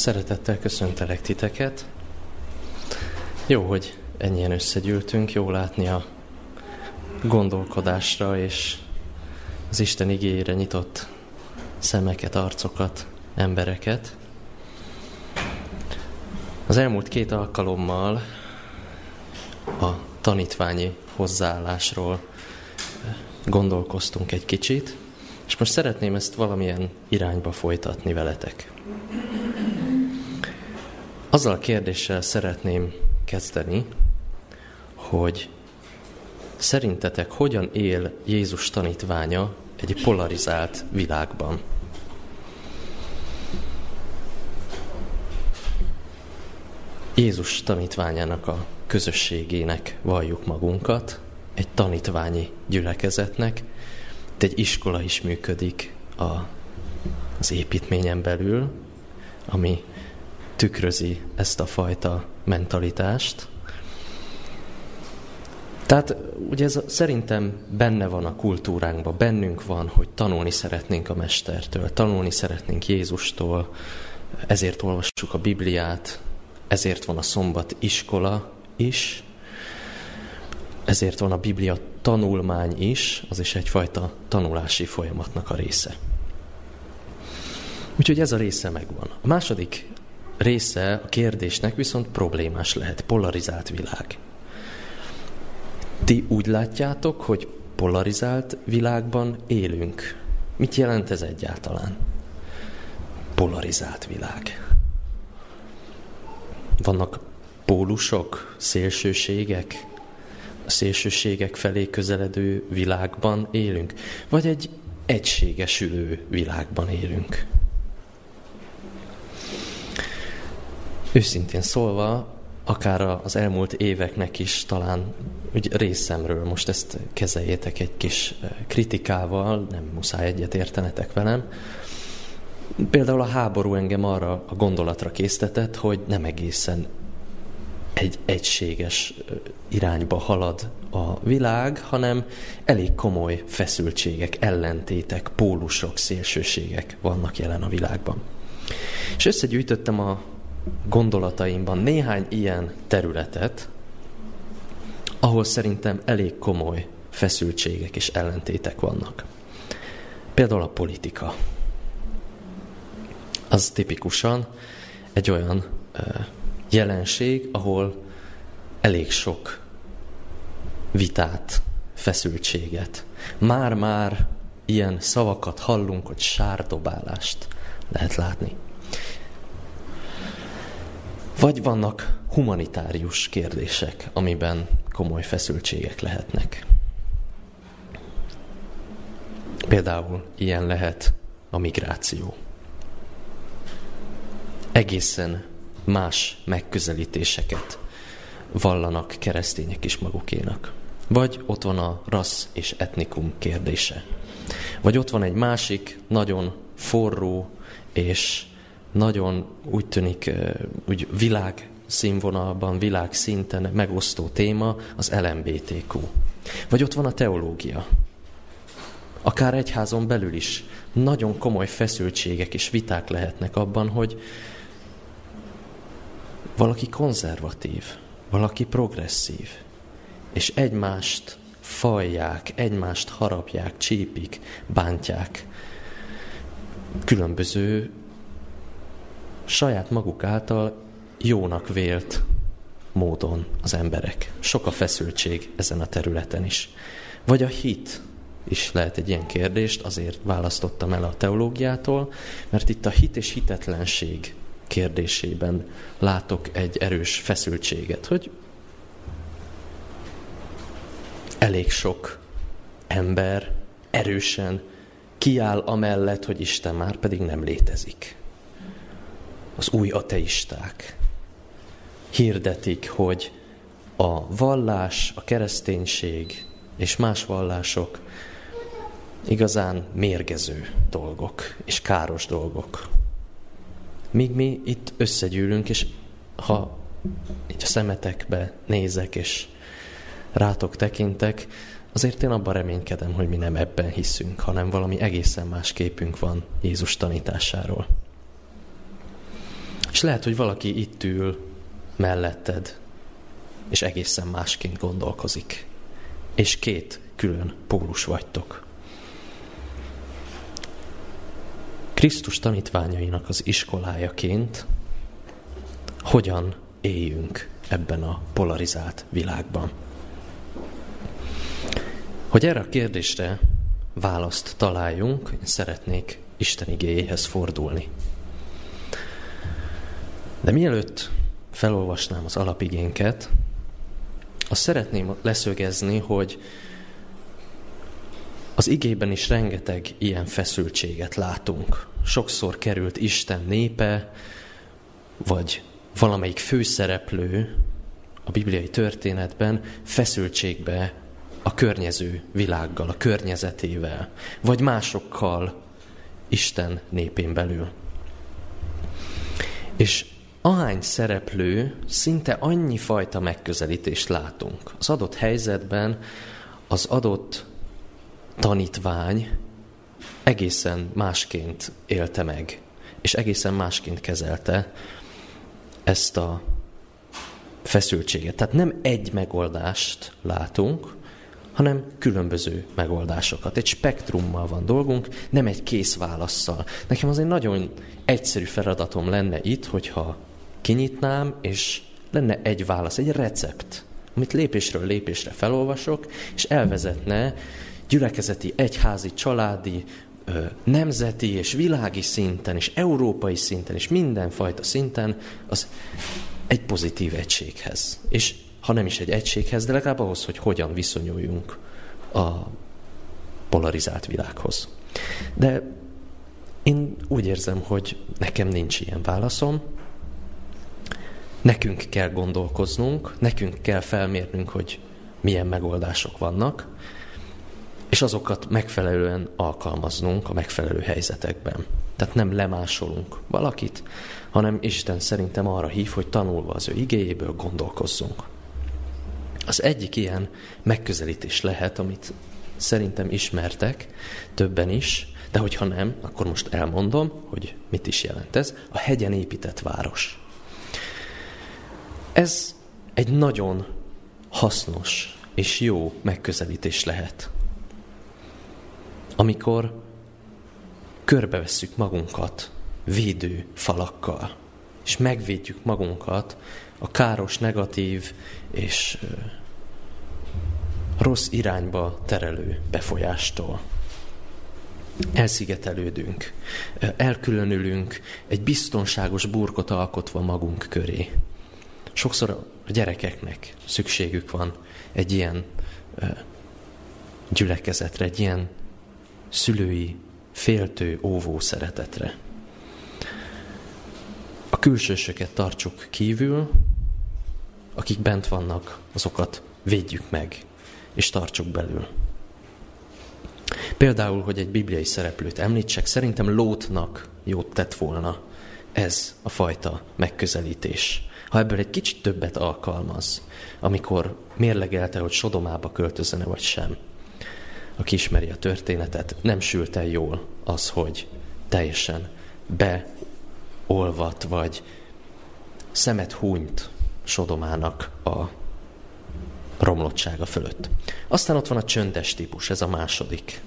Szeretettel köszöntelek titeket. Jó, hogy ennyien összegyűltünk, jó látni a gondolkodásra és az Isten igényére nyitott szemeket, arcokat, embereket. Az elmúlt két alkalommal a tanítványi hozzáállásról gondolkoztunk egy kicsit, és most szeretném ezt valamilyen irányba folytatni veletek. Azzal a kérdéssel szeretném kezdeni, hogy szerintetek hogyan él Jézus tanítványa egy polarizált világban? Jézus tanítványának a közösségének valljuk magunkat, egy tanítványi gyülekezetnek, de egy iskola is működik a, az építményen belül, ami tükrözi ezt a fajta mentalitást. Tehát ugye ez szerintem benne van a kultúránkban, bennünk van, hogy tanulni szeretnénk a Mestertől, tanulni szeretnénk Jézustól, ezért olvassuk a Bibliát, ezért van a szombat iskola is, ezért van a Biblia tanulmány is, az is egyfajta tanulási folyamatnak a része. Úgyhogy ez a része megvan. A második része a kérdésnek viszont problémás lehet, polarizált világ. Ti úgy látjátok, hogy polarizált világban élünk. Mit jelent ez egyáltalán? Polarizált világ. Vannak pólusok, szélsőségek, a szélsőségek felé közeledő világban élünk, vagy egy egységesülő világban élünk. Őszintén szólva, akár az elmúlt éveknek is talán úgy részemről most ezt kezeljétek egy kis kritikával, nem muszáj egyet értenetek velem. Például a háború engem arra a gondolatra késztetett, hogy nem egészen egy egységes irányba halad a világ, hanem elég komoly feszültségek, ellentétek, pólusok, szélsőségek vannak jelen a világban. És összegyűjtöttem a gondolataimban néhány ilyen területet, ahol szerintem elég komoly feszültségek és ellentétek vannak. Például a politika. Az tipikusan egy olyan jelenség, ahol elég sok vitát, feszültséget. Már-már ilyen szavakat hallunk, hogy sárdobálást lehet látni. Vagy vannak humanitárius kérdések, amiben komoly feszültségek lehetnek. Például ilyen lehet a migráció. Egészen más megközelítéseket vallanak keresztények is magukénak. Vagy ott van a rassz és etnikum kérdése. Vagy ott van egy másik, nagyon forró és nagyon úgy tűnik, úgy világ színvonalban, világ szinten megosztó téma az LMBTQ. Vagy ott van a teológia. Akár egyházon belül is nagyon komoly feszültségek és viták lehetnek abban, hogy valaki konzervatív, valaki progresszív, és egymást fajják, egymást harapják, csípik, bántják különböző saját maguk által jónak vélt módon az emberek. Sok a feszültség ezen a területen is. Vagy a hit is lehet egy ilyen kérdést, azért választottam el a teológiától, mert itt a hit és hitetlenség kérdésében látok egy erős feszültséget, hogy elég sok ember erősen kiáll amellett, hogy Isten már pedig nem létezik az új ateisták hirdetik, hogy a vallás, a kereszténység és más vallások igazán mérgező dolgok és káros dolgok. Míg mi itt összegyűlünk, és ha így a szemetekbe nézek, és rátok tekintek, azért én abban reménykedem, hogy mi nem ebben hiszünk, hanem valami egészen más képünk van Jézus tanításáról. És lehet, hogy valaki itt ül melletted, és egészen másként gondolkozik. És két külön pólus vagytok. Krisztus tanítványainak az iskolájaként hogyan éljünk ebben a polarizált világban. Hogy erre a kérdésre választ találjunk, én szeretnék Isten igéjéhez fordulni. De mielőtt felolvasnám az alapigénket, azt szeretném leszögezni, hogy az igében is rengeteg ilyen feszültséget látunk. Sokszor került Isten népe, vagy valamelyik főszereplő a bibliai történetben feszültségbe a környező világgal, a környezetével, vagy másokkal Isten népén belül. És ahány szereplő, szinte annyi fajta megközelítést látunk. Az adott helyzetben az adott tanítvány egészen másként élte meg, és egészen másként kezelte ezt a feszültséget. Tehát nem egy megoldást látunk, hanem különböző megoldásokat. Egy spektrummal van dolgunk, nem egy kész válaszsal. Nekem az egy nagyon egyszerű feladatom lenne itt, hogyha kinyitnám, és lenne egy válasz, egy recept, amit lépésről lépésre felolvasok, és elvezetne gyülekezeti, egyházi, családi, nemzeti és világi szinten, és európai szinten, és mindenfajta szinten az egy pozitív egységhez. És ha nem is egy egységhez, de legalább ahhoz, hogy hogyan viszonyuljunk a polarizált világhoz. De én úgy érzem, hogy nekem nincs ilyen válaszom. Nekünk kell gondolkoznunk, nekünk kell felmérnünk, hogy milyen megoldások vannak, és azokat megfelelően alkalmaznunk a megfelelő helyzetekben. Tehát nem lemásolunk valakit, hanem Isten szerintem arra hív, hogy tanulva az ő igéjéből gondolkozzunk. Az egyik ilyen megközelítés lehet, amit szerintem ismertek többen is, de hogyha nem, akkor most elmondom, hogy mit is jelent ez. A hegyen épített város. Ez egy nagyon hasznos és jó megközelítés lehet amikor körbevesszük magunkat védő falakkal, és megvédjük magunkat a káros, negatív és rossz irányba terelő befolyástól. Elszigetelődünk, elkülönülünk, egy biztonságos burkot alkotva magunk köré. Sokszor a gyerekeknek szükségük van egy ilyen gyülekezetre, egy ilyen szülői féltő, óvó szeretetre. A külsősöket tartsuk kívül, akik bent vannak, azokat védjük meg, és tartsuk belül. Például, hogy egy bibliai szereplőt említsek, szerintem Lótnak jót tett volna ez a fajta megközelítés. Ha ebből egy kicsit többet alkalmaz, amikor mérlegelte, hogy Sodomába költözene vagy sem, aki ismeri a történetet, nem sült el jól az, hogy teljesen beolvat, vagy szemet húnyt Sodomának a romlottsága fölött. Aztán ott van a csöndes típus, ez a második.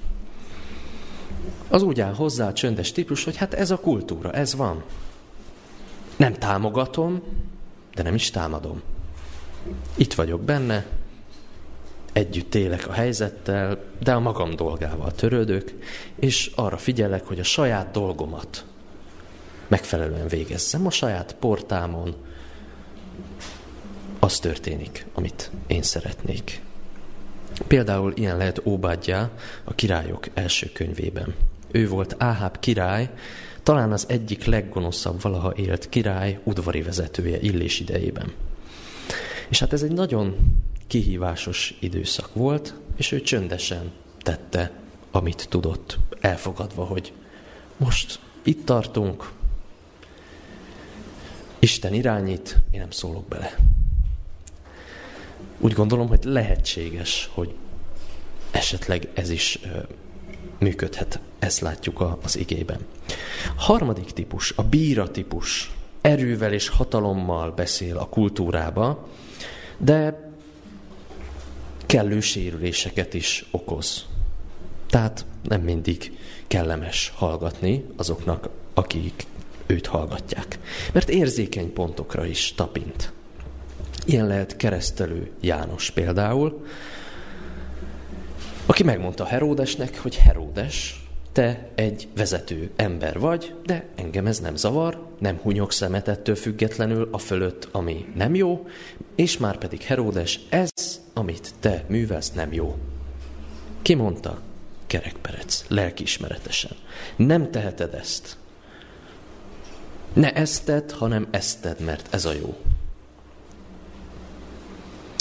Az úgy áll hozzá a csöndes típus, hogy hát ez a kultúra, ez van. Nem támogatom, de nem is támadom. Itt vagyok benne, együtt élek a helyzettel, de a magam dolgával törődök, és arra figyelek, hogy a saját dolgomat megfelelően végezzem. A saját portámon az történik, amit én szeretnék. Például ilyen lehet Óbádjá a királyok első könyvében. Ő volt Áháb király, talán az egyik leggonoszabb valaha élt király udvari vezetője Illés idejében. És hát ez egy nagyon kihívásos időszak volt, és ő csöndesen tette, amit tudott, elfogadva, hogy most itt tartunk, Isten irányít, én nem szólok bele. Úgy gondolom, hogy lehetséges, hogy esetleg ez is működhet. Ezt látjuk az igében. Harmadik típus, a bíra típus. erővel és hatalommal beszél a kultúrába, de kellő sérüléseket is okoz. Tehát nem mindig kellemes hallgatni azoknak, akik őt hallgatják. Mert érzékeny pontokra is tapint. Ilyen lehet keresztelő János például, aki megmondta Heródesnek, hogy Heródes, te egy vezető ember vagy, de engem ez nem zavar, nem hunyok szemet ettől függetlenül a fölött, ami nem jó, és már pedig Heródes, ez, amit te művelsz, nem jó. Ki mondta? Kerekperec, lelkiismeretesen. Nem teheted ezt. Ne ezt tedd, hanem ezt tedd, mert ez a jó.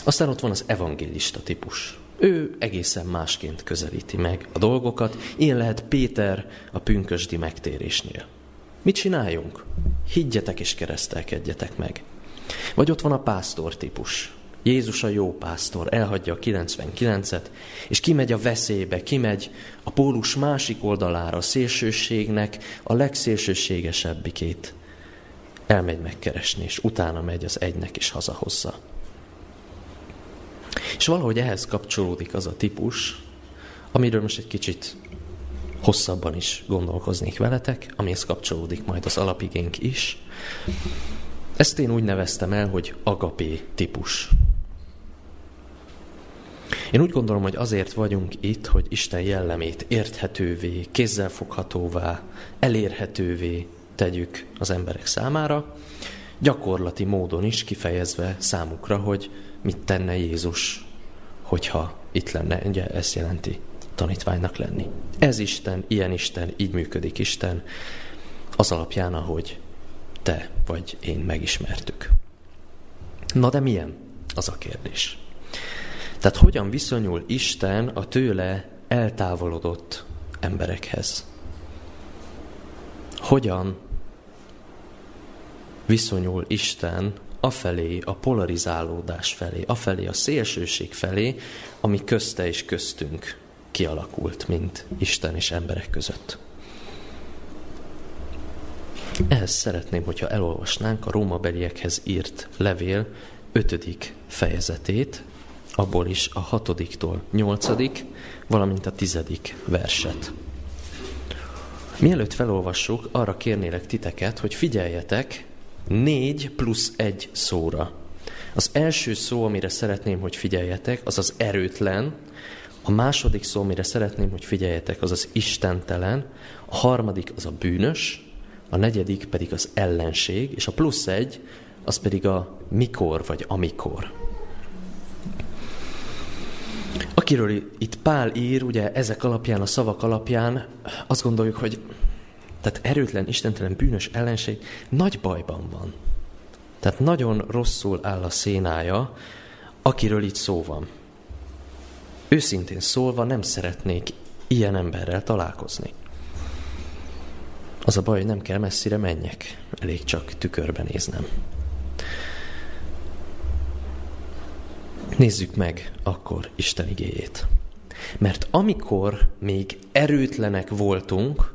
Aztán ott van az evangélista típus. Ő egészen másként közelíti meg a dolgokat. Ilyen lehet Péter a pünkösdi megtérésnél. Mit csináljunk? Higgyetek és keresztelkedjetek meg. Vagy ott van a pásztor típus. Jézus a jó pásztor, elhagyja a 99-et, és kimegy a veszélybe, kimegy a pólus másik oldalára, a szélsőségnek a legszélsőségesebbikét. Elmegy megkeresni, és utána megy az egynek is hazahozza. És valahogy ehhez kapcsolódik az a típus, amiről most egy kicsit hosszabban is gondolkoznék veletek, amihez kapcsolódik majd az alapigénk is. Ezt én úgy neveztem el, hogy agapé típus. Én úgy gondolom, hogy azért vagyunk itt, hogy Isten jellemét érthetővé, kézzelfoghatóvá, elérhetővé tegyük az emberek számára, gyakorlati módon is kifejezve számukra, hogy mit tenne Jézus, hogyha itt lenne. Ugye ezt jelenti tanítványnak lenni. Ez Isten, ilyen Isten, így működik Isten, az alapján, ahogy te vagy én megismertük. Na de milyen? Az a kérdés. Tehát hogyan viszonyul Isten a tőle eltávolodott emberekhez? Hogyan viszonyul Isten afelé, a polarizálódás felé, afelé, a szélsőség felé, ami közte és köztünk kialakult, mint Isten és emberek között. Ehhez szeretném, hogyha elolvasnánk a Róma beliekhez írt levél ötödik fejezetét, abból is a hatodiktól nyolcadik, valamint a tizedik verset. Mielőtt felolvassuk, arra kérnélek titeket, hogy figyeljetek négy plusz egy szóra. Az első szó, amire szeretném, hogy figyeljetek, az az erőtlen, a második szó, amire szeretném, hogy figyeljetek, az az istentelen, a harmadik az a bűnös, a negyedik pedig az ellenség, és a plusz egy, az pedig a mikor vagy amikor. Akiről itt Pál ír, ugye ezek alapján, a szavak alapján azt gondoljuk, hogy tehát erőtlen, istentelen, bűnös ellenség nagy bajban van. Tehát nagyon rosszul áll a szénája, akiről itt szó van. Őszintén szólva nem szeretnék ilyen emberrel találkozni. Az a baj, hogy nem kell messzire menjek, elég csak tükörben néznem. Nézzük meg akkor Isten igéjét. Mert amikor még erőtlenek voltunk,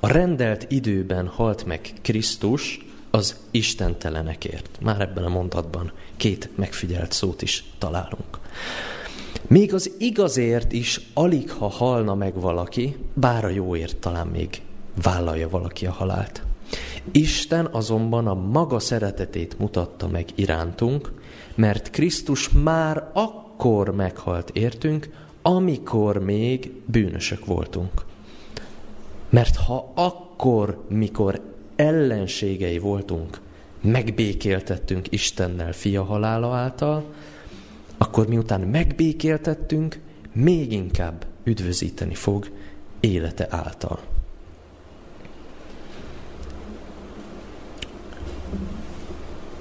a rendelt időben halt meg Krisztus az istentelenekért. Már ebben a mondatban két megfigyelt szót is találunk. Még az igazért is alig, ha halna meg valaki, bár a jóért talán még vállalja valaki a halált. Isten azonban a maga szeretetét mutatta meg irántunk, mert Krisztus már akkor meghalt értünk, amikor még bűnösök voltunk. Mert ha akkor, mikor ellenségei voltunk, megbékéltettünk Istennel fia halála által, akkor miután megbékéltettünk, még inkább üdvözíteni fog élete által.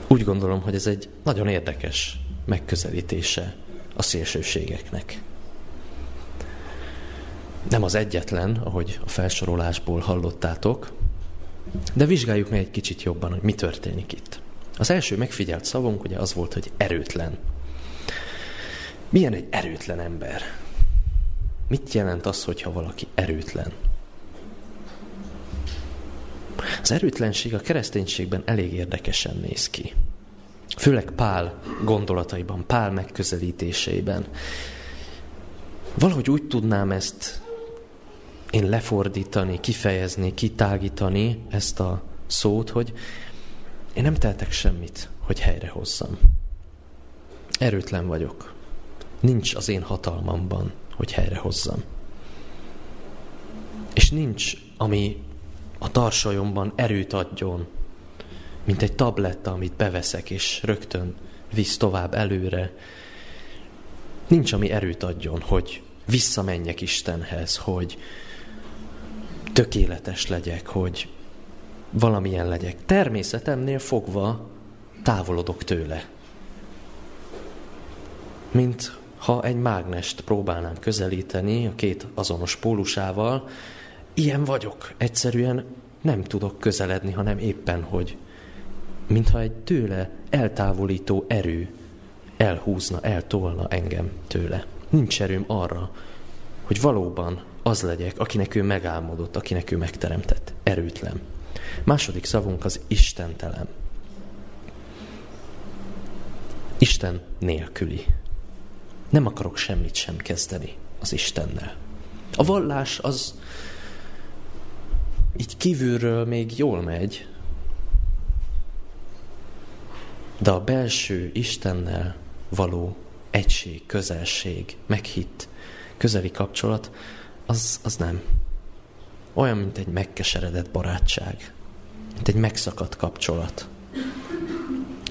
Úgy gondolom, hogy ez egy nagyon érdekes megközelítése a szélsőségeknek. Nem az egyetlen, ahogy a felsorolásból hallottátok, de vizsgáljuk meg egy kicsit jobban, hogy mi történik itt. Az első megfigyelt szavunk ugye az volt, hogy erőtlen. Milyen egy erőtlen ember? Mit jelent az, hogyha valaki erőtlen? Az erőtlenség a kereszténységben elég érdekesen néz ki. Főleg Pál gondolataiban, Pál megközelítéseiben. Valahogy úgy tudnám ezt én lefordítani, kifejezni, kitágítani ezt a szót, hogy én nem tehetek semmit, hogy helyrehozzam. Erőtlen vagyok. Nincs az én hatalmamban, hogy helyrehozzam. És nincs, ami a tarsajomban erőt adjon, mint egy tabletta, amit beveszek, és rögtön visz tovább előre. Nincs, ami erőt adjon, hogy visszamenjek Istenhez, hogy tökéletes legyek, hogy valamilyen legyek. Természetemnél fogva távolodok tőle. Mint ha egy mágnest próbálnám közelíteni a két azonos pólusával, ilyen vagyok. Egyszerűen nem tudok közeledni, hanem éppen, hogy mintha egy tőle eltávolító erő elhúzna, eltolna engem tőle. Nincs erőm arra, hogy valóban az legyek, akinek ő megálmodott, akinek ő megteremtett. Erőtlen. Második szavunk az istentelen. Isten nélküli. Nem akarok semmit sem kezdeni az Istennel. A vallás az így kívülről még jól megy, de a belső Istennel való egység, közelség, meghitt, közeli kapcsolat, az, az nem. Olyan, mint egy megkeseredett barátság, mint egy megszakadt kapcsolat.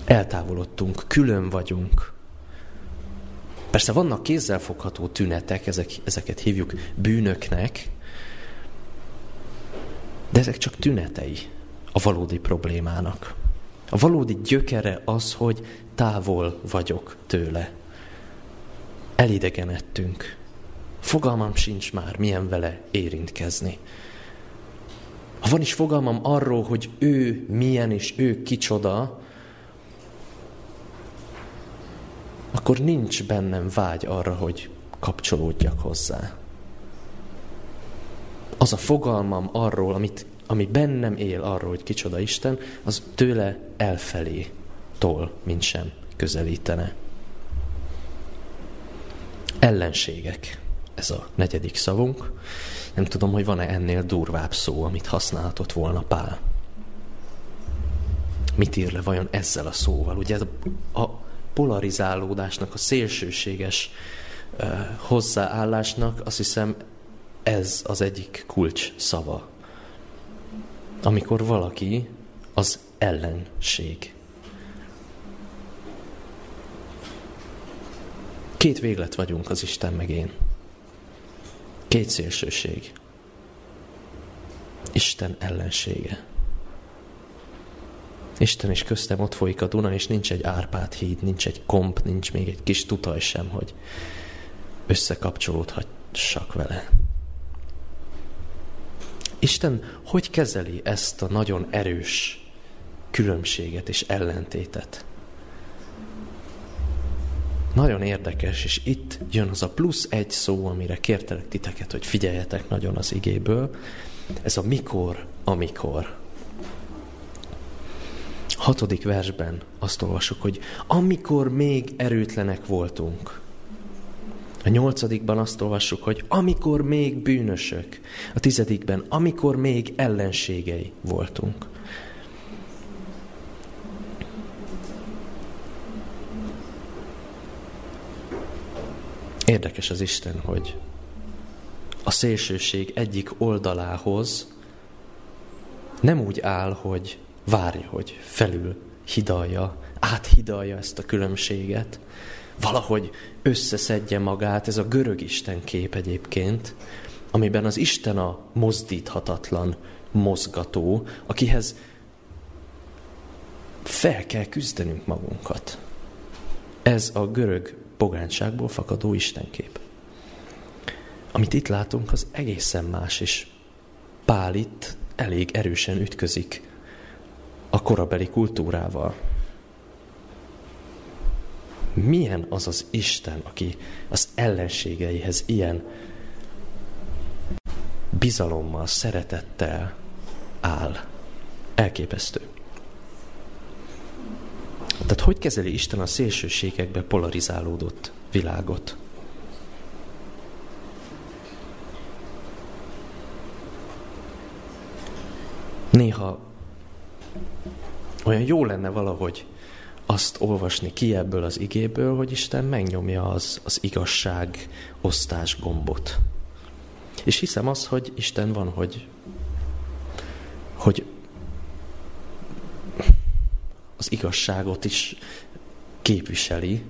Eltávolodtunk, külön vagyunk. Persze vannak kézzelfogható tünetek, ezek, ezeket hívjuk bűnöknek, de ezek csak tünetei a valódi problémának. A valódi gyökere az, hogy távol vagyok tőle. Elidegenedtünk. Fogalmam sincs már, milyen vele érintkezni. Ha van is fogalmam arról, hogy ő milyen és ő kicsoda, akkor nincs bennem vágy arra, hogy kapcsolódjak hozzá. Az a fogalmam arról, amit, ami bennem él arról, hogy kicsoda Isten, az tőle elfelé tol, mint sem közelítene. Ellenségek ez a negyedik szavunk. Nem tudom, hogy van-e ennél durvább szó, amit használhatott volna Pál. Mit ír le vajon ezzel a szóval? Ugye a polarizálódásnak, a szélsőséges uh, hozzáállásnak azt hiszem ez az egyik kulcs szava. Amikor valaki az ellenség. Két véglet vagyunk az Isten meg én. Két szélsőség. Isten ellensége. Isten is köztem ott folyik a Duna, és nincs egy Árpád híd, nincs egy komp, nincs még egy kis tutaj sem, hogy összekapcsolódhassak vele. Isten hogy kezeli ezt a nagyon erős különbséget és ellentétet? Nagyon érdekes, és itt jön az a plusz egy szó, amire kértelek titeket, hogy figyeljetek nagyon az igéből. Ez a mikor, amikor. Hatodik versben azt olvasok, hogy amikor még erőtlenek voltunk. A nyolcadikban azt olvassuk, hogy amikor még bűnösök. A tizedikben, amikor még ellenségei voltunk. Érdekes az Isten, hogy a szélsőség egyik oldalához nem úgy áll, hogy várja, hogy felül hidalja, áthidalja ezt a különbséget, valahogy összeszedje magát, ez a görög Isten kép egyébként, amiben az Isten a mozdíthatatlan mozgató, akihez fel kell küzdenünk magunkat. Ez a görög pogányságból fakadó istenkép. Amit itt látunk, az egészen más, és Pál itt elég erősen ütközik a korabeli kultúrával. Milyen az az Isten, aki az ellenségeihez ilyen bizalommal, szeretettel áll? Elképesztő. Tehát hogy kezeli Isten a szélsőségekbe polarizálódott világot? Néha olyan jó lenne valahogy azt olvasni ki ebből az igéből, hogy Isten megnyomja az, az igazság osztás gombot. És hiszem azt, hogy Isten van, hogy, az igazságot is képviseli,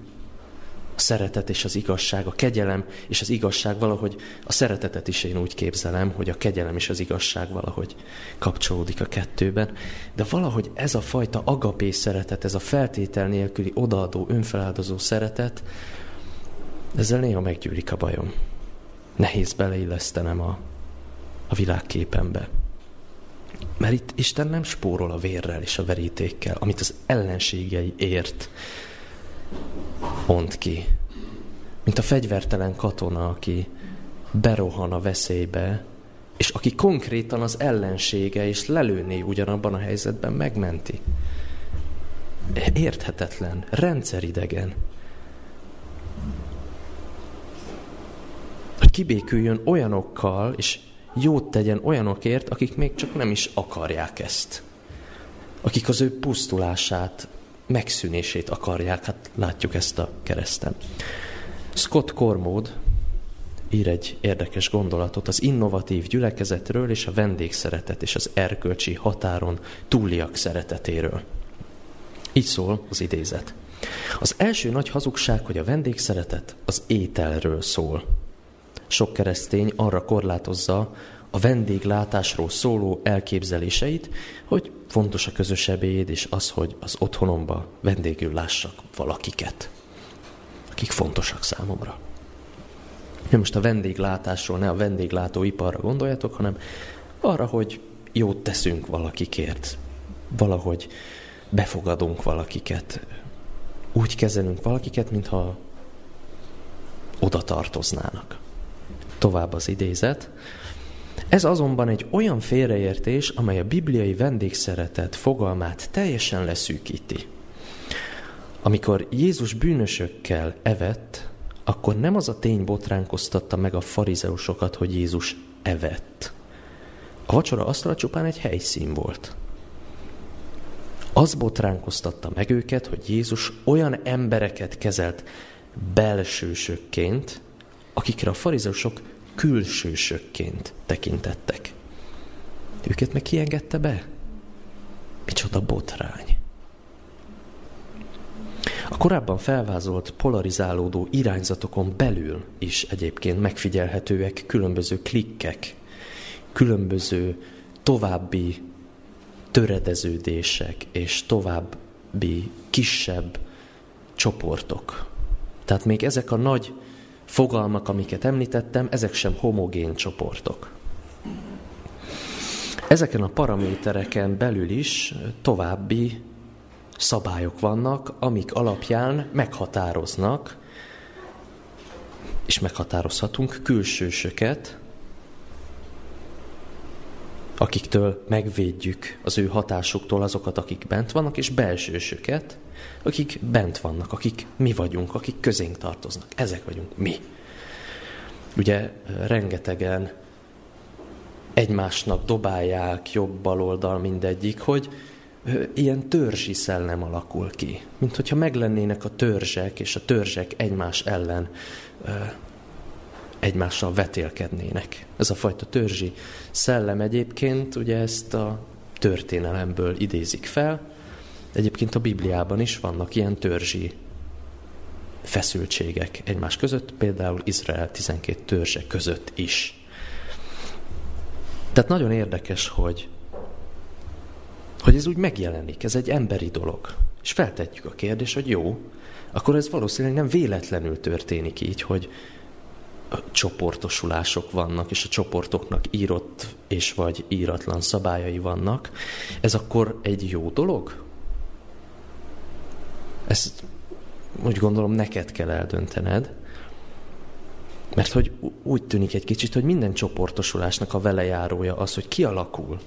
a szeretet és az igazság, a kegyelem és az igazság valahogy, a szeretetet is én úgy képzelem, hogy a kegyelem és az igazság valahogy kapcsolódik a kettőben, de valahogy ez a fajta agapé szeretet, ez a feltétel nélküli odaadó, önfeláldozó szeretet, ezzel néha meggyűlik a bajom. Nehéz beleillesztenem a, a világképembe. Mert itt Isten nem spórol a vérrel és a verítékkel, amit az ellenségei ért, mond ki. Mint a fegyvertelen katona, aki berohan a veszélybe, és aki konkrétan az ellensége, és lelőné ugyanabban a helyzetben megmenti. Érthetetlen, rendszeridegen. Hogy kibéküljön olyanokkal, és jót tegyen olyanokért, akik még csak nem is akarják ezt. Akik az ő pusztulását megszűnését akarják, hát látjuk ezt a kereszten. Scott Cormode ír egy érdekes gondolatot az innovatív gyülekezetről és a vendégszeretet és az erkölcsi határon túliak szeretetéről. Így szól az idézet. Az első nagy hazugság, hogy a vendégszeretet az ételről szól. Sok keresztény arra korlátozza a vendéglátásról szóló elképzeléseit, hogy fontos a közös ebéd, és az, hogy az otthonomba vendégül lássak valakiket, akik fontosak számomra. Nem most a vendéglátásról, ne a vendéglátóiparra gondoljatok, hanem arra, hogy jót teszünk valakikért, valahogy befogadunk valakiket, úgy kezelünk valakiket, mintha oda tartoznának. Tovább az idézet. Ez azonban egy olyan félreértés, amely a bibliai vendégszeretet fogalmát teljesen leszűkíti. Amikor Jézus bűnösökkel evett, akkor nem az a tény botránkoztatta meg a farizeusokat, hogy Jézus evett. A vacsora asztala csupán egy helyszín volt. Az botránkoztatta meg őket, hogy Jézus olyan embereket kezelt belsősökként, akikre a farizeusok külsősökként tekintettek. Őket meg kiengedte be? Micsoda botrány. A korábban felvázolt polarizálódó irányzatokon belül is egyébként megfigyelhetőek különböző klikkek, különböző további töredeződések és további kisebb csoportok. Tehát még ezek a nagy fogalmak, amiket említettem, ezek sem homogén csoportok. Ezeken a paramétereken belül is további szabályok vannak, amik alapján meghatároznak, és meghatározhatunk külsősöket, akiktől megvédjük az ő hatásuktól azokat, akik bent vannak, és belsősöket, akik bent vannak, akik mi vagyunk, akik közénk tartoznak. Ezek vagyunk mi. Ugye rengetegen egymásnak dobálják jobb baloldal mindegyik, hogy ilyen törzsi szellem alakul ki. Mint hogyha meglennének a törzsek, és a törzsek egymás ellen egymással vetélkednének. Ez a fajta törzsi szellem egyébként ugye ezt a történelemből idézik fel, Egyébként a Bibliában is vannak ilyen törzsi feszültségek egymás között, például Izrael 12 törzse között is. Tehát nagyon érdekes, hogy, hogy ez úgy megjelenik, ez egy emberi dolog. És feltetjük a kérdést, hogy jó, akkor ez valószínűleg nem véletlenül történik így, hogy csoportosulások vannak, és a csoportoknak írott és vagy íratlan szabályai vannak. Ez akkor egy jó dolog? Ezt úgy gondolom neked kell eldöntened, mert hogy úgy tűnik egy kicsit, hogy minden csoportosulásnak a velejárója az, hogy kialakul.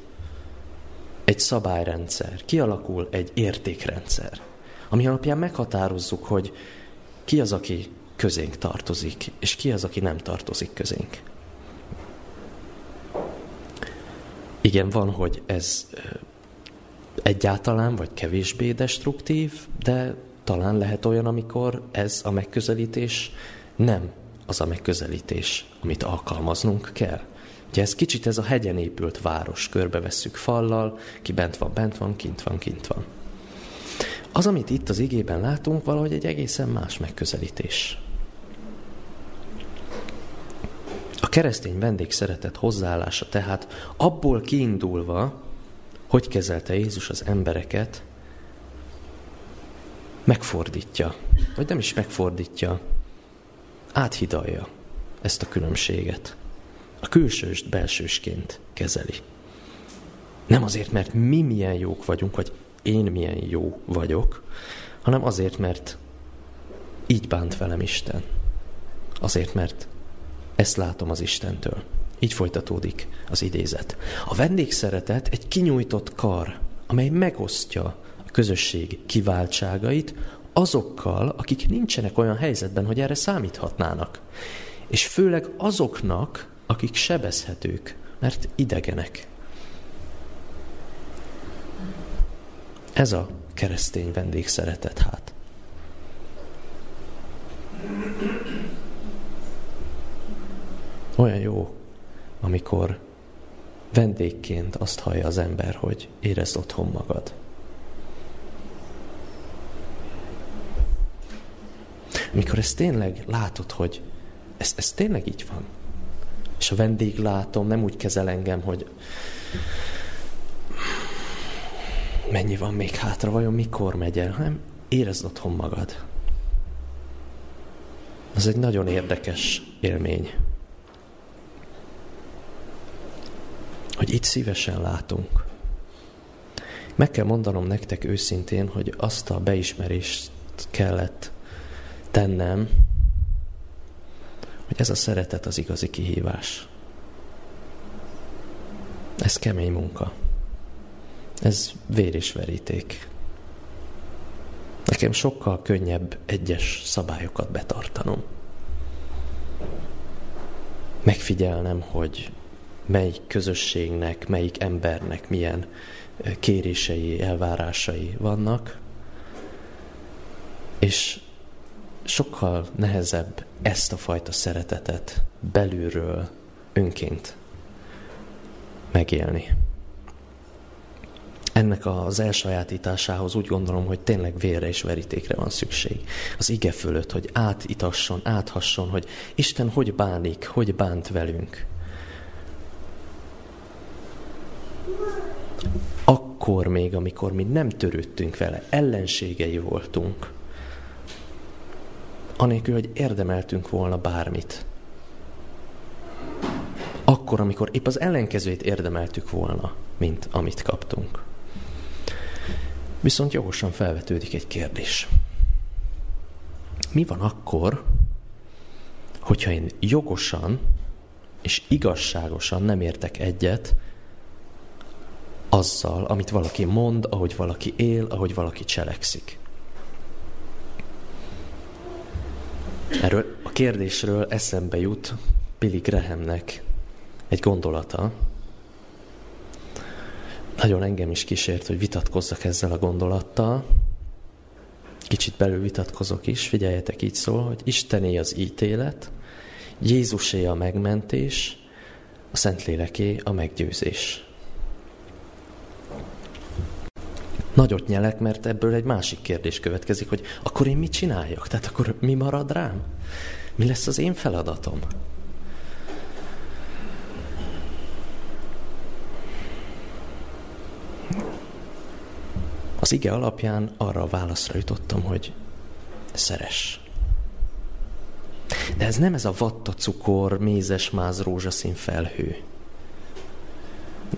egy szabályrendszer, kialakul egy értékrendszer, ami alapján meghatározzuk, hogy ki az, aki közénk tartozik, és ki az, aki nem tartozik közénk. Igen, van, hogy ez egyáltalán vagy kevésbé destruktív, de talán lehet olyan, amikor ez a megközelítés nem az a megközelítés, amit alkalmaznunk kell. Ugye ez kicsit ez a hegyen épült város, körbevesszük fallal, ki bent van, bent van, kint van, kint van. Az, amit itt az igében látunk, valahogy egy egészen más megközelítés. A keresztény vendégszeretet hozzáállása tehát abból kiindulva, hogy kezelte Jézus az embereket, megfordítja, vagy nem is megfordítja, áthidalja ezt a különbséget. A külsőst belsősként kezeli. Nem azért, mert mi milyen jók vagyunk, vagy én milyen jó vagyok, hanem azért, mert így bánt velem Isten. Azért, mert ezt látom az Istentől. Így folytatódik az idézet. A vendégszeretet egy kinyújtott kar, amely megosztja közösség kiváltságait azokkal, akik nincsenek olyan helyzetben, hogy erre számíthatnának. És főleg azoknak, akik sebezhetők, mert idegenek. Ez a keresztény vendégszeretet hát. Olyan jó, amikor vendégként azt hallja az ember, hogy érezd otthon magad. Amikor ezt tényleg látod, hogy ez, ez tényleg így van. És a vendéglátom nem úgy kezel engem, hogy mennyi van még hátra, vajon mikor megy el, hanem érezd otthon magad. Ez egy nagyon érdekes élmény. Hogy itt szívesen látunk. Meg kell mondanom nektek őszintén, hogy azt a beismerést kellett tennem, hogy ez a szeretet az igazi kihívás. Ez kemény munka. Ez vér és veríték. Nekem sokkal könnyebb egyes szabályokat betartanom. Megfigyelnem, hogy melyik közösségnek, melyik embernek milyen kérései, elvárásai vannak, és sokkal nehezebb ezt a fajta szeretetet belülről önként megélni. Ennek az elsajátításához úgy gondolom, hogy tényleg vérre és verítékre van szükség. Az ige fölött, hogy átitasson, áthasson, hogy Isten hogy bánik, hogy bánt velünk. Akkor még, amikor mi nem törődtünk vele, ellenségei voltunk, anélkül, hogy érdemeltünk volna bármit. Akkor, amikor épp az ellenkezőjét érdemeltük volna, mint amit kaptunk. Viszont jogosan felvetődik egy kérdés. Mi van akkor, hogyha én jogosan és igazságosan nem értek egyet azzal, amit valaki mond, ahogy valaki él, ahogy valaki cselekszik? Erről a kérdésről eszembe jut Billy Grahamnek egy gondolata. Nagyon engem is kísért, hogy vitatkozzak ezzel a gondolattal. Kicsit belül vitatkozok is, figyeljetek, így szól, hogy Istené az ítélet, Jézusé a megmentés, a Szentléleké a meggyőzés. Nagyot nyelek, mert ebből egy másik kérdés következik, hogy akkor én mit csináljak? Tehát akkor mi marad rám? Mi lesz az én feladatom? Az ige alapján arra a válaszra jutottam, hogy szeres. De ez nem ez a vatta cukor, mézes máz, rózsaszín felhő.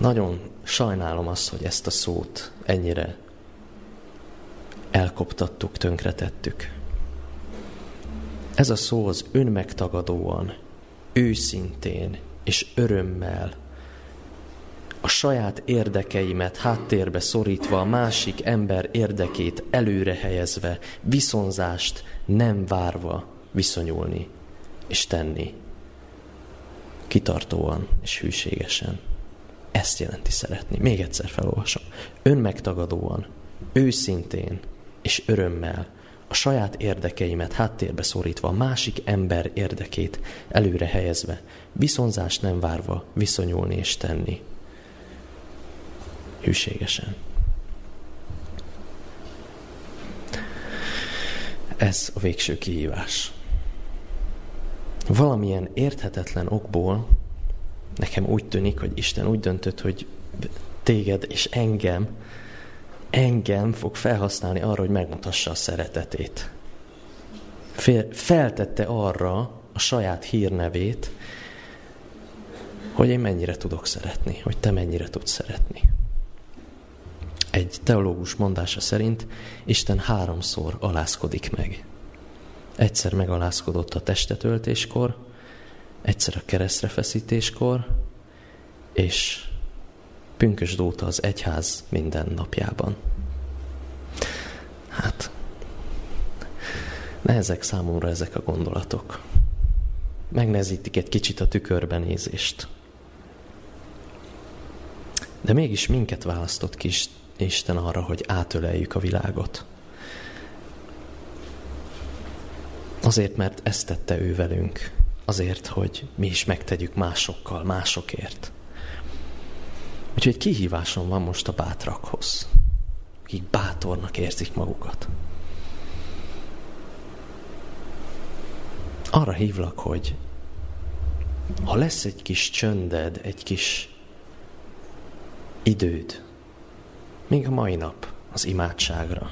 Nagyon sajnálom azt, hogy ezt a szót ennyire elkoptattuk, tönkretettük. Ez a szó az önmegtagadóan, őszintén és örömmel a saját érdekeimet háttérbe szorítva, a másik ember érdekét előre helyezve, viszonzást nem várva viszonyulni és tenni. Kitartóan és hűségesen. Ezt jelenti szeretni. Még egyszer felolvasom. Önmegtagadóan, őszintén és örömmel a saját érdekeimet háttérbe szorítva, a másik ember érdekét előre helyezve, viszonzást nem várva viszonyulni és tenni. Hűségesen. Ez a végső kihívás. Valamilyen érthetetlen okból nekem úgy tűnik, hogy Isten úgy döntött, hogy téged és engem engem fog felhasználni arra, hogy megmutassa a szeretetét. feltette arra a saját hírnevét, hogy én mennyire tudok szeretni, hogy te mennyire tudsz szeretni. Egy teológus mondása szerint Isten háromszor alázkodik meg. Egyszer megalázkodott a testetöltéskor, egyszer a keresztre feszítéskor, és pünkösd óta az egyház minden napjában. Hát, nehezek számomra ezek a gondolatok. Megnehezítik egy kicsit a tükörbenézést. De mégis minket választott ki Isten arra, hogy átöleljük a világot. Azért, mert ezt tette ő velünk. Azért, hogy mi is megtegyük másokkal, másokért. Úgyhogy kihívásom van most a bátrakhoz, akik bátornak érzik magukat. Arra hívlak, hogy ha lesz egy kis csönded, egy kis időd, még a mai nap az imádságra,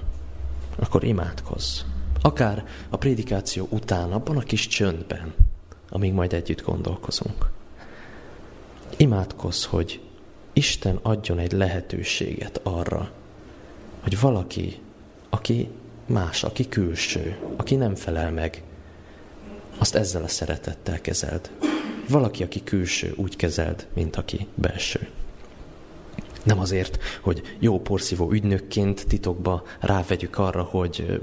akkor imádkozz. Akár a prédikáció után, abban a kis csöndben, amíg majd együtt gondolkozunk. Imádkozz, hogy Isten adjon egy lehetőséget arra, hogy valaki, aki más, aki külső, aki nem felel meg, azt ezzel a szeretettel kezeld. Valaki, aki külső, úgy kezeld, mint aki belső. Nem azért, hogy jó porszívó ügynökként titokba rávegyük arra, hogy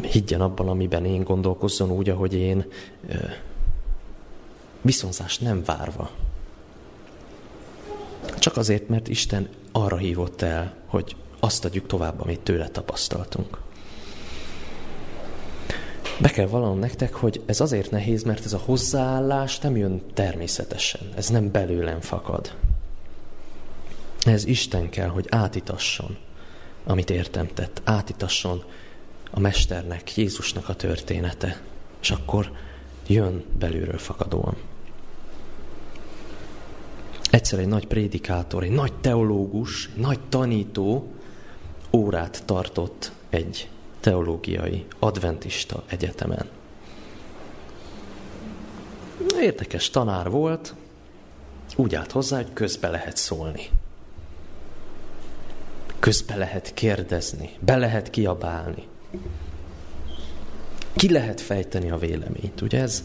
higgyen abban, amiben én gondolkozzon úgy, ahogy én, viszonzást nem várva, csak azért, mert Isten arra hívott el, hogy azt adjuk tovább, amit tőle tapasztaltunk. Be kell vallanom nektek, hogy ez azért nehéz, mert ez a hozzáállás nem jön természetesen. Ez nem belőlem fakad. Ez Isten kell, hogy átitasson, amit értem tett. Átitasson a Mesternek, Jézusnak a története. És akkor jön belülről fakadóan. Egyszer egy nagy prédikátor, egy nagy teológus, egy nagy tanító órát tartott egy teológiai adventista egyetemen. Érdekes tanár volt, úgy állt hozzá, hogy közbe lehet szólni. Közbe lehet kérdezni, be lehet kiabálni. Ki lehet fejteni a véleményt. Ugye ez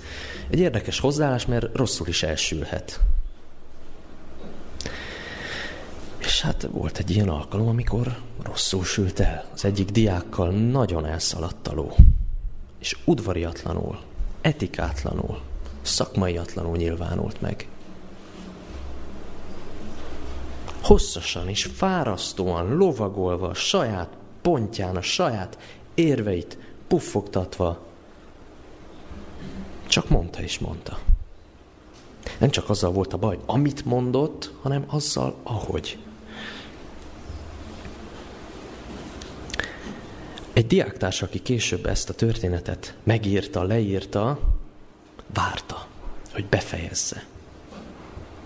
egy érdekes hozzáállás, mert rosszul is elsülhet. És hát volt egy ilyen alkalom, amikor rosszul sült el. Az egyik diákkal nagyon elszaladt a ló. És udvariatlanul, etikátlanul, szakmaiatlanul nyilvánult meg. Hosszasan és fárasztóan, lovagolva a saját pontján, a saját érveit puffogtatva, csak mondta és mondta. Nem csak azzal volt a baj, amit mondott, hanem azzal, ahogy. Egy diáktárs, aki később ezt a történetet megírta, leírta, várta, hogy befejezze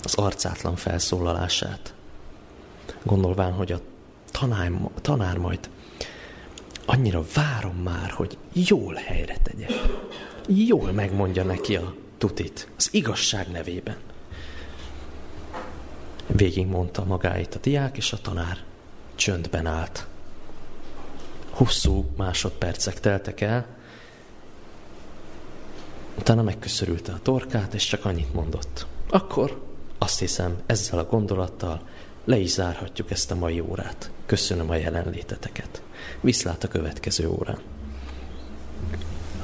az arcátlan felszólalását. Gondolván, hogy a tanár, tanár majd annyira várom már, hogy jól helyre tegye. Jól megmondja neki a tutit, az igazság nevében. Végig mondta magáit a diák, és a tanár csöndben állt. Hosszú másodpercek teltek el, utána megköszörülte a torkát, és csak annyit mondott. Akkor azt hiszem, ezzel a gondolattal le is zárhatjuk ezt a mai órát. Köszönöm a jelenléteteket. Viszlát a következő órán.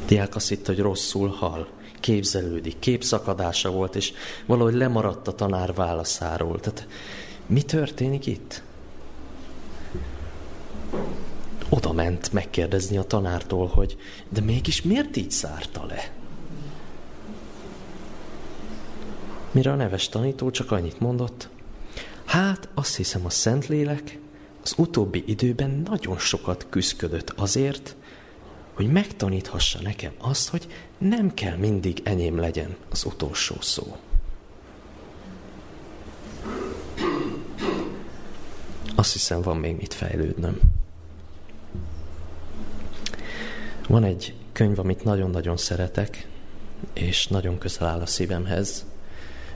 A diák azt hitt, hogy rosszul hal, képzelődik, képszakadása volt, és valahogy lemaradt a tanár válaszáról. Tehát mi történik itt? Oda ment megkérdezni a tanártól, hogy de mégis miért így zárta le? Mire a neves tanító csak annyit mondott, hát azt hiszem a Szentlélek az utóbbi időben nagyon sokat küzdködött azért, hogy megtaníthassa nekem azt, hogy nem kell mindig enyém legyen az utolsó szó. Azt hiszem, van még mit fejlődnöm. Van egy könyv, amit nagyon-nagyon szeretek, és nagyon közel áll a szívemhez.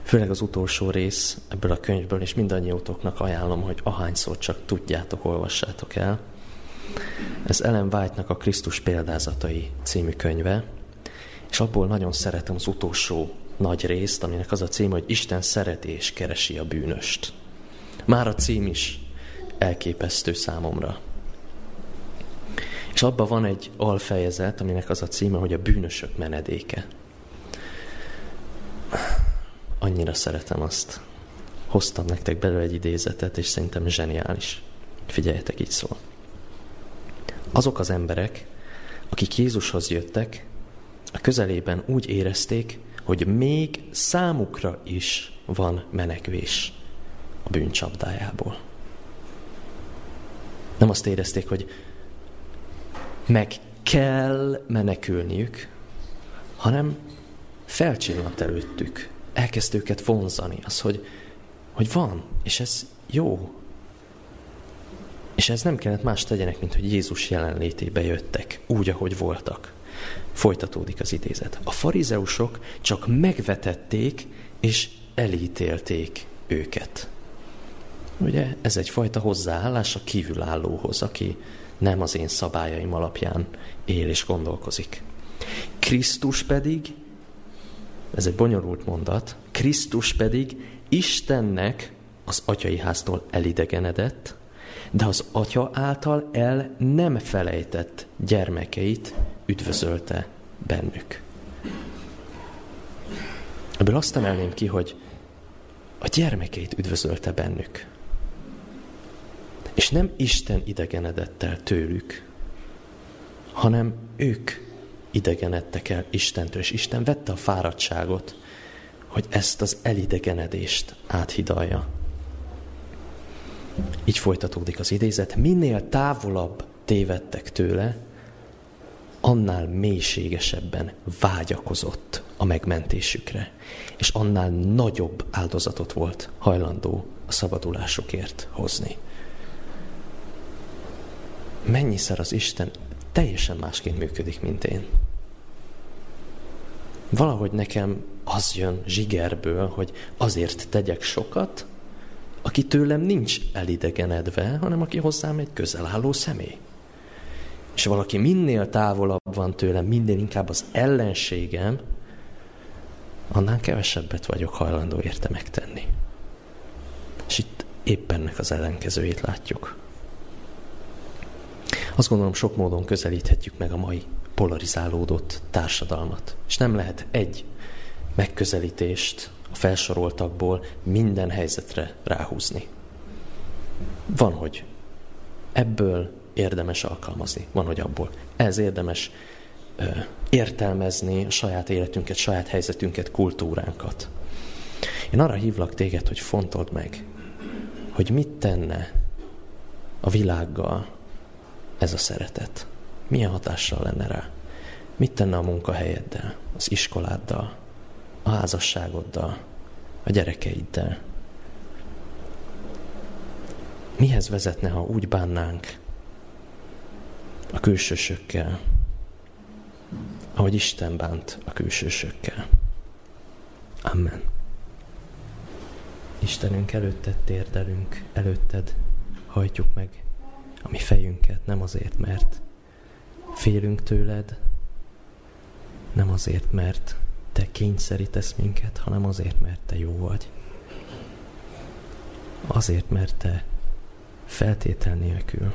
Főleg az utolsó rész ebből a könyvből, és mindannyiótoknak ajánlom, hogy ahányszor csak tudjátok, olvassátok el. Ez Ellen White-nak a Krisztus példázatai című könyve, és abból nagyon szeretem az utolsó nagy részt, aminek az a cím, hogy Isten szereti és keresi a bűnöst. Már a cím is elképesztő számomra. És abban van egy alfejezet, aminek az a címe, hogy a bűnösök menedéke. Annyira szeretem azt. Hoztam nektek belőle egy idézetet, és szerintem zseniális. Figyeljetek, így szól. Azok az emberek, akik Jézushoz jöttek, a közelében úgy érezték, hogy még számukra is van menekvés a bűncsapdájából. Nem azt érezték, hogy meg kell menekülniük, hanem felcsillant előttük. Elkezd őket vonzani. Az, hogy, hogy van, és ez jó. És ez nem kellett más tegyenek, mint hogy Jézus jelenlétébe jöttek, úgy, ahogy voltak. Folytatódik az idézet. A farizeusok csak megvetették és elítélték őket. Ugye ez egyfajta hozzáállás a kívülállóhoz, aki nem az én szabályaim alapján él és gondolkozik. Krisztus pedig, ez egy bonyolult mondat, Krisztus pedig Istennek az atyai háztól elidegenedett, de az atya által el nem felejtett gyermekeit üdvözölte bennük. Ebből azt emelném ki, hogy a gyermekeit üdvözölte bennük. És nem Isten idegenedett el tőlük, hanem ők idegenedtek el Istentől, és Isten vette a fáradtságot, hogy ezt az elidegenedést áthidalja. Így folytatódik az idézet, minél távolabb tévedtek tőle, annál mélységesebben vágyakozott a megmentésükre, és annál nagyobb áldozatot volt hajlandó a szabadulásokért hozni mennyiszer az Isten teljesen másként működik, mint én. Valahogy nekem az jön zsigerből, hogy azért tegyek sokat, aki tőlem nincs elidegenedve, hanem aki hozzám egy közel álló személy. És valaki minél távolabb van tőlem, minél inkább az ellenségem, annál kevesebbet vagyok hajlandó érte megtenni. És itt éppen ennek az ellenkezőjét látjuk. Azt gondolom, sok módon közelíthetjük meg a mai polarizálódott társadalmat. És nem lehet egy megközelítést a felsoroltakból minden helyzetre ráhúzni. Van, hogy ebből érdemes alkalmazni, van, hogy abból. Ez érdemes ö, értelmezni a saját életünket, saját helyzetünket, kultúránkat. Én arra hívlak téged, hogy fontold meg, hogy mit tenne a világgal, ez a szeretet? Milyen hatással lenne rá? Mit tenne a munkahelyeddel, az iskoláddal, a házasságoddal, a gyerekeiddel? Mihez vezetne, ha úgy bánnánk a külsősökkel, ahogy Isten bánt a külsősökkel? Amen. Istenünk előtted térdelünk, előtted hajtjuk meg a mi fejünket, nem azért, mert félünk tőled, nem azért, mert te kényszerítesz minket, hanem azért, mert te jó vagy. Azért, mert te feltétel nélkül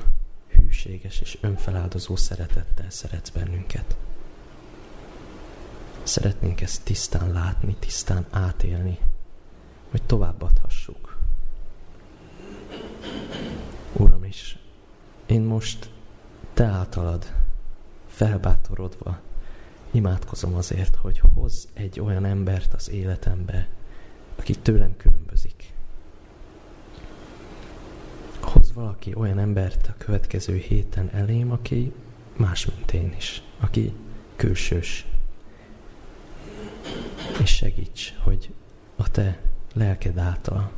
hűséges és önfeláldozó szeretettel szeretsz bennünket. Szeretnénk ezt tisztán látni, tisztán átélni, hogy továbbadhassuk. Uram, és én most Te általad felbátorodva imádkozom azért, hogy hoz egy olyan embert az életembe, aki tőlem különbözik. Hoz valaki olyan embert a következő héten elém, aki más, mint én is, aki külsős. És segíts, hogy a te lelked által,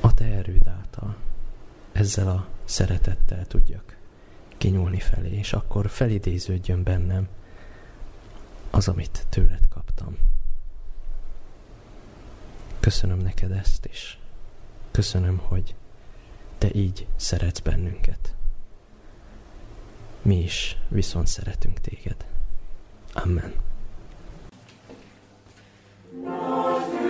a te erőd által ezzel a szeretettel tudjak kinyúlni felé, és akkor felidéződjön bennem az, amit tőled kaptam. Köszönöm neked ezt is. Köszönöm, hogy te így szeretsz bennünket. Mi is viszont szeretünk téged. Amen. true.